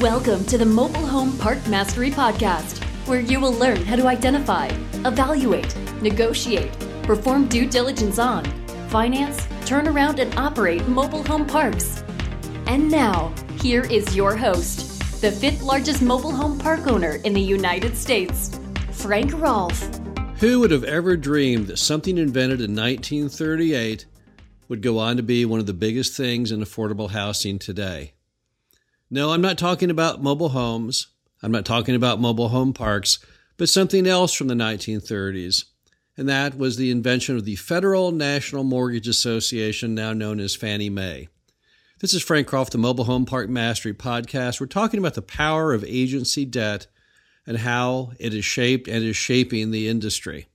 Welcome to the Mobile Home Park Mastery Podcast, where you will learn how to identify, evaluate, negotiate, perform due diligence on, finance, turn around, and operate mobile home parks. And now, here is your host, the fifth largest mobile home park owner in the United States, Frank Rolfe. Who would have ever dreamed that something invented in 1938 would go on to be one of the biggest things in affordable housing today? No, I'm not talking about mobile homes. I'm not talking about mobile home parks, but something else from the 1930s. And that was the invention of the Federal National Mortgage Association, now known as Fannie Mae. This is Frank Rolfe, the Mobile Home Park Mastery Podcast. We're talking about the power of agency debt and how it is shaped and is shaping the industry.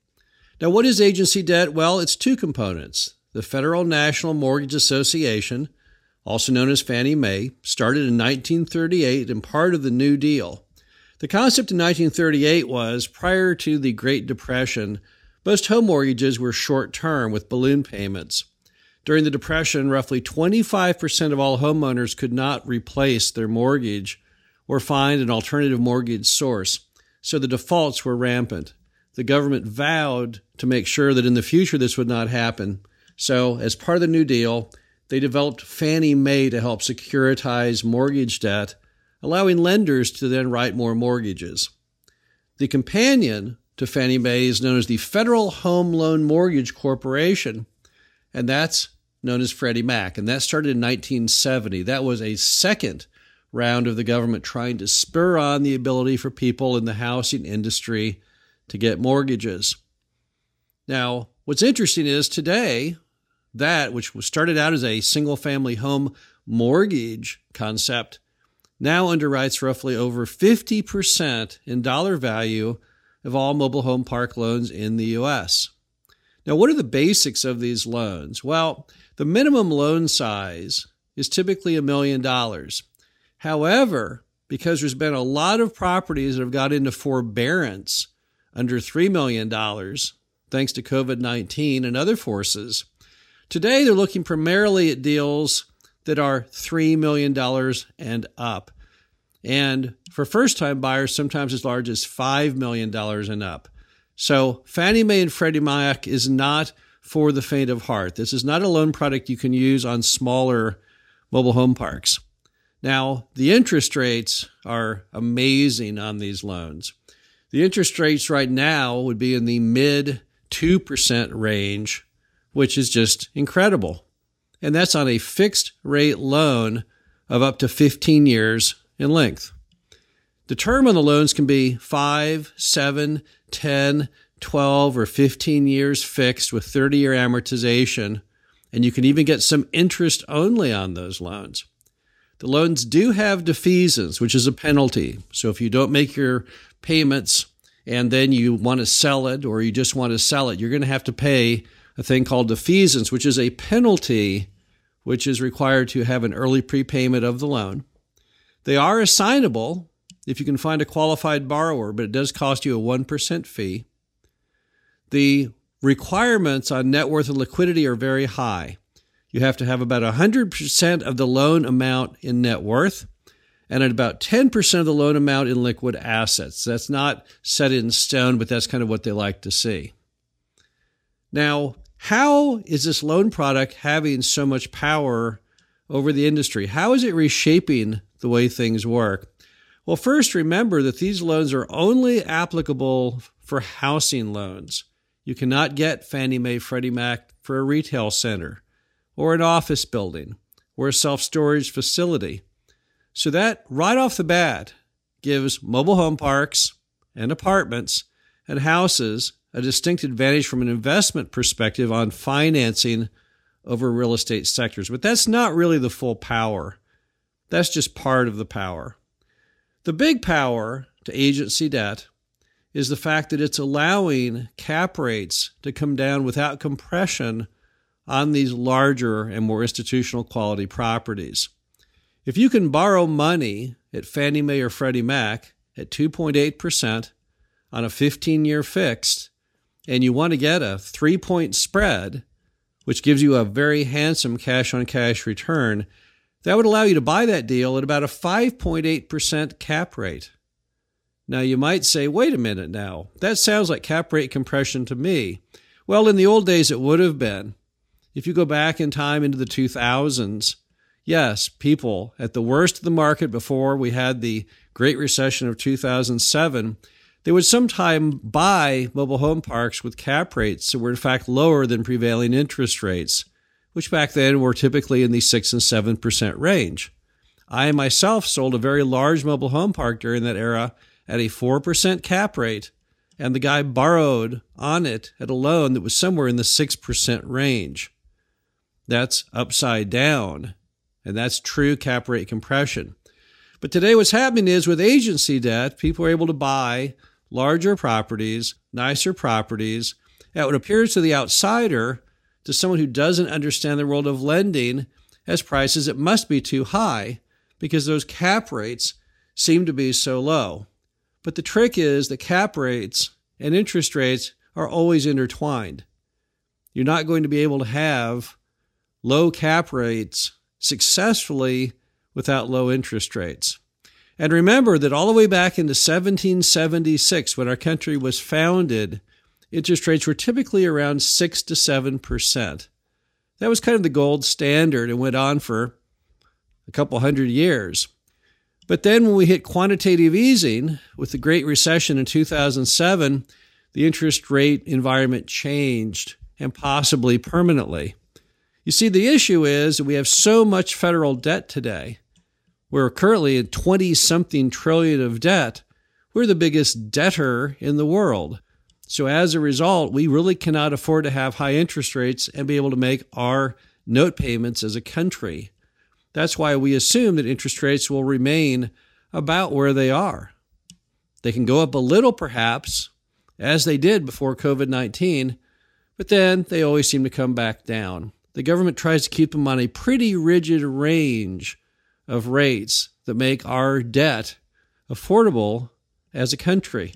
Now, what is agency debt? Well, it's two components. The Federal National Mortgage Association, also known as Fannie Mae, started in 1938 and part of the New Deal. The concept in 1938 was prior to the Great Depression, most home mortgages were short term with balloon payments. During the Depression, roughly 25% of all homeowners could not replace their mortgage or find an alternative mortgage source, so the defaults were rampant. The government vowed to make sure that in the future this would not happen. So, as part of the New Deal, they developed Fannie Mae to help securitize mortgage debt, allowing lenders to then write more mortgages. The companion to Fannie Mae is known as the Federal Home Loan Mortgage Corporation, and that's known as Freddie Mac. And that started in 1970. That was a second round of the government trying to spur on the ability for people in the housing industry to get mortgages. Now, what's interesting is today, that, which was started out as a single family home mortgage concept, now underwrites roughly over 50% in dollar value of all mobile home park loans in the US. Now, what are the basics of these loans? Well, the minimum loan size is typically a million dollars. However, because there's been a lot of properties that have got into forbearance under $3 million, thanks to COVID 19 and other forces, Today, they're looking primarily at deals that are $3 million and up. And for first time buyers, sometimes as large as $5 million and up. So Fannie Mae and Freddie Mac is not for the faint of heart. This is not a loan product you can use on smaller mobile home parks. Now, the interest rates are amazing on these loans. The interest rates right now would be in the mid 2% range which is just incredible. And that's on a fixed rate loan of up to 15 years in length. The term on the loans can be 5, 7, 10, 12, or 15 years fixed with 30 year amortization. And you can even get some interest only on those loans. The loans do have defeasance, which is a penalty. So if you don't make your payments and then you want to sell it or you just want to sell it, you're going to have to pay a thing called defeasance, which is a penalty which is required to have an early prepayment of the loan. They are assignable if you can find a qualified borrower, but it does cost you a 1% fee. The requirements on net worth and liquidity are very high. You have to have about 100% of the loan amount in net worth and at about 10% of the loan amount in liquid assets. That's not set in stone, but that's kind of what they like to see. Now, how is this loan product having so much power over the industry? How is it reshaping the way things work? Well, first, remember that these loans are only applicable for housing loans. You cannot get Fannie Mae, Freddie Mac for a retail center or an office building or a self storage facility. So, that right off the bat gives mobile home parks and apartments and houses a distinct advantage from an investment perspective on financing over real estate sectors. But that's not really the full power. That's just part of the power. The big power to agency debt is the fact that it's allowing cap rates to come down without compression on these larger and more institutional quality properties. If you can borrow money at Fannie Mae or Freddie Mac at 2.8% on a 15 year fixed, and you want to get a three point spread, which gives you a very handsome cash on cash return, That would allow you to buy that deal at about a 5.8% cap rate. Now, you might say, wait a minute now, that sounds like cap rate compression to me. Well, in the old days, it would have been. If you go back in time into the 2000s, yes, people at the worst of the market before we had the Great Recession of 2007, they would sometime buy mobile home parks with cap rates that were in fact lower than prevailing interest rates, which back then were typically in the 6 and 7% range. I myself sold a very large mobile home park during that era at a 4% cap rate, and the guy borrowed on it at a loan that was somewhere in the 6% range. That's upside down, and that's true cap rate compression. But today, what's happening is with agency debt, people are able to buy larger properties, nicer properties, at what appears to the outsider, to someone who doesn't understand the world of lending, as prices that must be too high because those cap rates seem to be so low. But the trick is that cap rates and interest rates are always intertwined. You're not going to be able to have low cap rates successfully without low interest rates. And remember that all the way back into 1776, when our country was founded, interest rates were typically around 6 to 7%. That was kind of the gold standard and went on for a couple hundred years. But then when we hit quantitative easing with the Great Recession in 2007, the interest rate environment changed and possibly permanently. You see, the issue is that we have so much federal debt today. We're currently at 20 something trillion of debt. We're the biggest debtor in the world. So as a result, we really cannot afford to have high interest rates and be able to make our note payments as a country. That's why we assume that interest rates will remain about where they are. They can go up a little, perhaps, as they did before COVID 19, but then they always seem to come back down. The government tries to keep them on a pretty rigid range of rates that make our debt affordable as a country.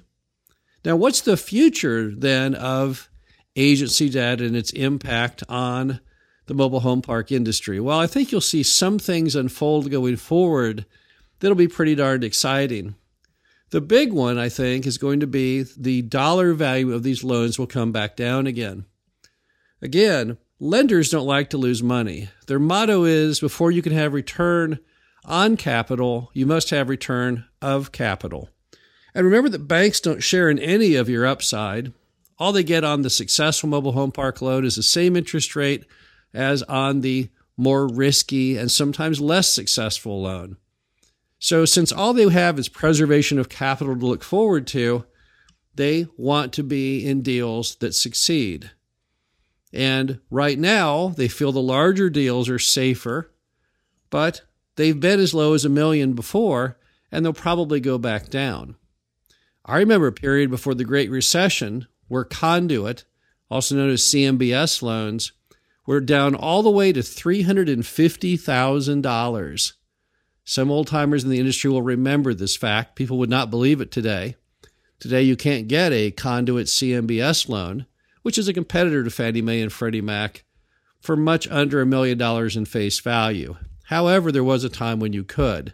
Now, what's the future then of agency debt and its impact on the mobile home park industry? Well, I think you'll see some things unfold going forward that'll be pretty darned exciting. The big one, I think, is going to be the dollar value of these loans will come back down again. Again, lenders don't like to lose money. Their motto is before you can have return on capital, you must have return of capital. And remember that banks don't share in any of your upside. All they get on the successful mobile home park loan is the same interest rate as on the more risky and sometimes less successful loan. So, since all they have is preservation of capital to look forward to, they want to be in deals that succeed. And right now, they feel the larger deals are safer, but they've been as low as a million before, and they'll probably go back down. I remember a period before the Great Recession where conduit, also known as CMBS loans, were down all the way to $350,000. Some old timers in the industry will remember this fact. People would not believe it today. Today, you can't get a conduit CMBS loan, which is a competitor to Fannie Mae and Freddie Mac, for much under a million dollars in face value. However, there was a time when you could.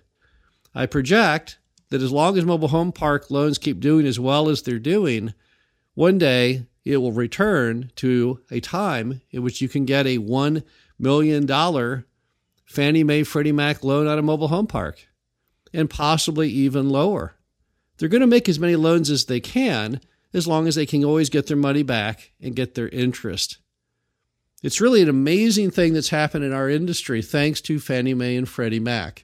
I project that as long as mobile home park loans keep doing as well as they're doing, one day it will return to a time in which you can get a $1 million Fannie Mae Freddie Mac loan on a mobile home park and possibly even lower. They're going to make as many loans as they can as long as they can always get their money back and get their interest. It's really an amazing thing that's happened in our industry thanks to Fannie Mae and Freddie Mac.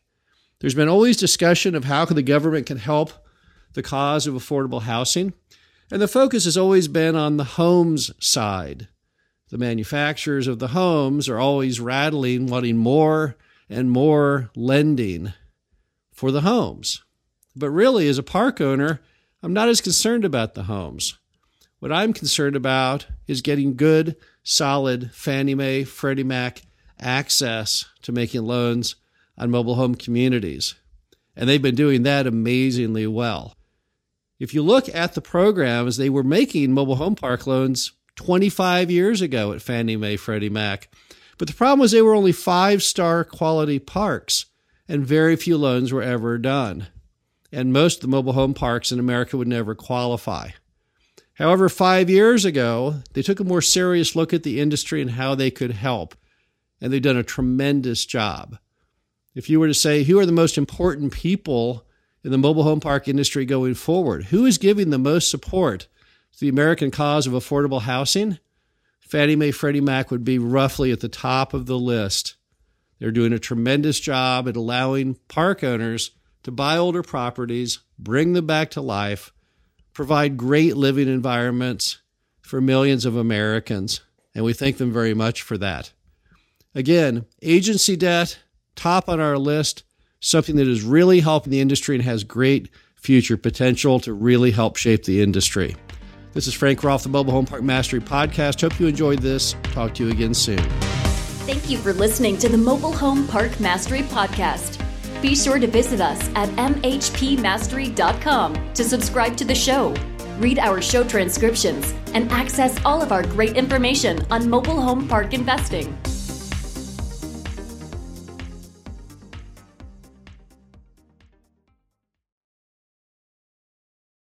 There's been always discussion of how the government can help the cause of affordable housing. And the focus has always been on the homes side. The manufacturers of the homes are always rattling, wanting more and more lending for the homes. But really, as a park owner, I'm not as concerned about the homes. What I'm concerned about is getting good, solid Fannie Mae, Freddie Mac access to making loans on mobile home communities. And they've been doing that amazingly well. If you look at the programs, they were making mobile home park loans 25 years ago at Fannie Mae, Freddie Mac. But the problem was they were only five star quality parks. and very few loans were ever done. And most of the mobile home parks in America would never qualify. However, five years ago, they took a more serious look at the industry and how they could help, and they've done a tremendous job. If you were to say, who are the most important people in the mobile home park industry going forward? Who is giving the most support to the American cause of affordable housing? Fannie Mae Freddie Mac would be roughly at the top of the list. They're doing a tremendous job at allowing park owners to buy older properties, bring them back to life, provide great living environments for millions of Americans, and we thank them very much for that. Again, agency debt, top on our list, something that is really helping the industry and has great future potential to really help shape the industry. This is Frank Rolfe, the Mobile Home Park Mastery Podcast. Hope you enjoyed this. Talk to you again soon. Thank you for listening to the Mobile Home Park Mastery Podcast. Be sure to visit us at mhpmastery.com to subscribe to the show, read our show transcriptions, and access all of our great information on mobile home park investing.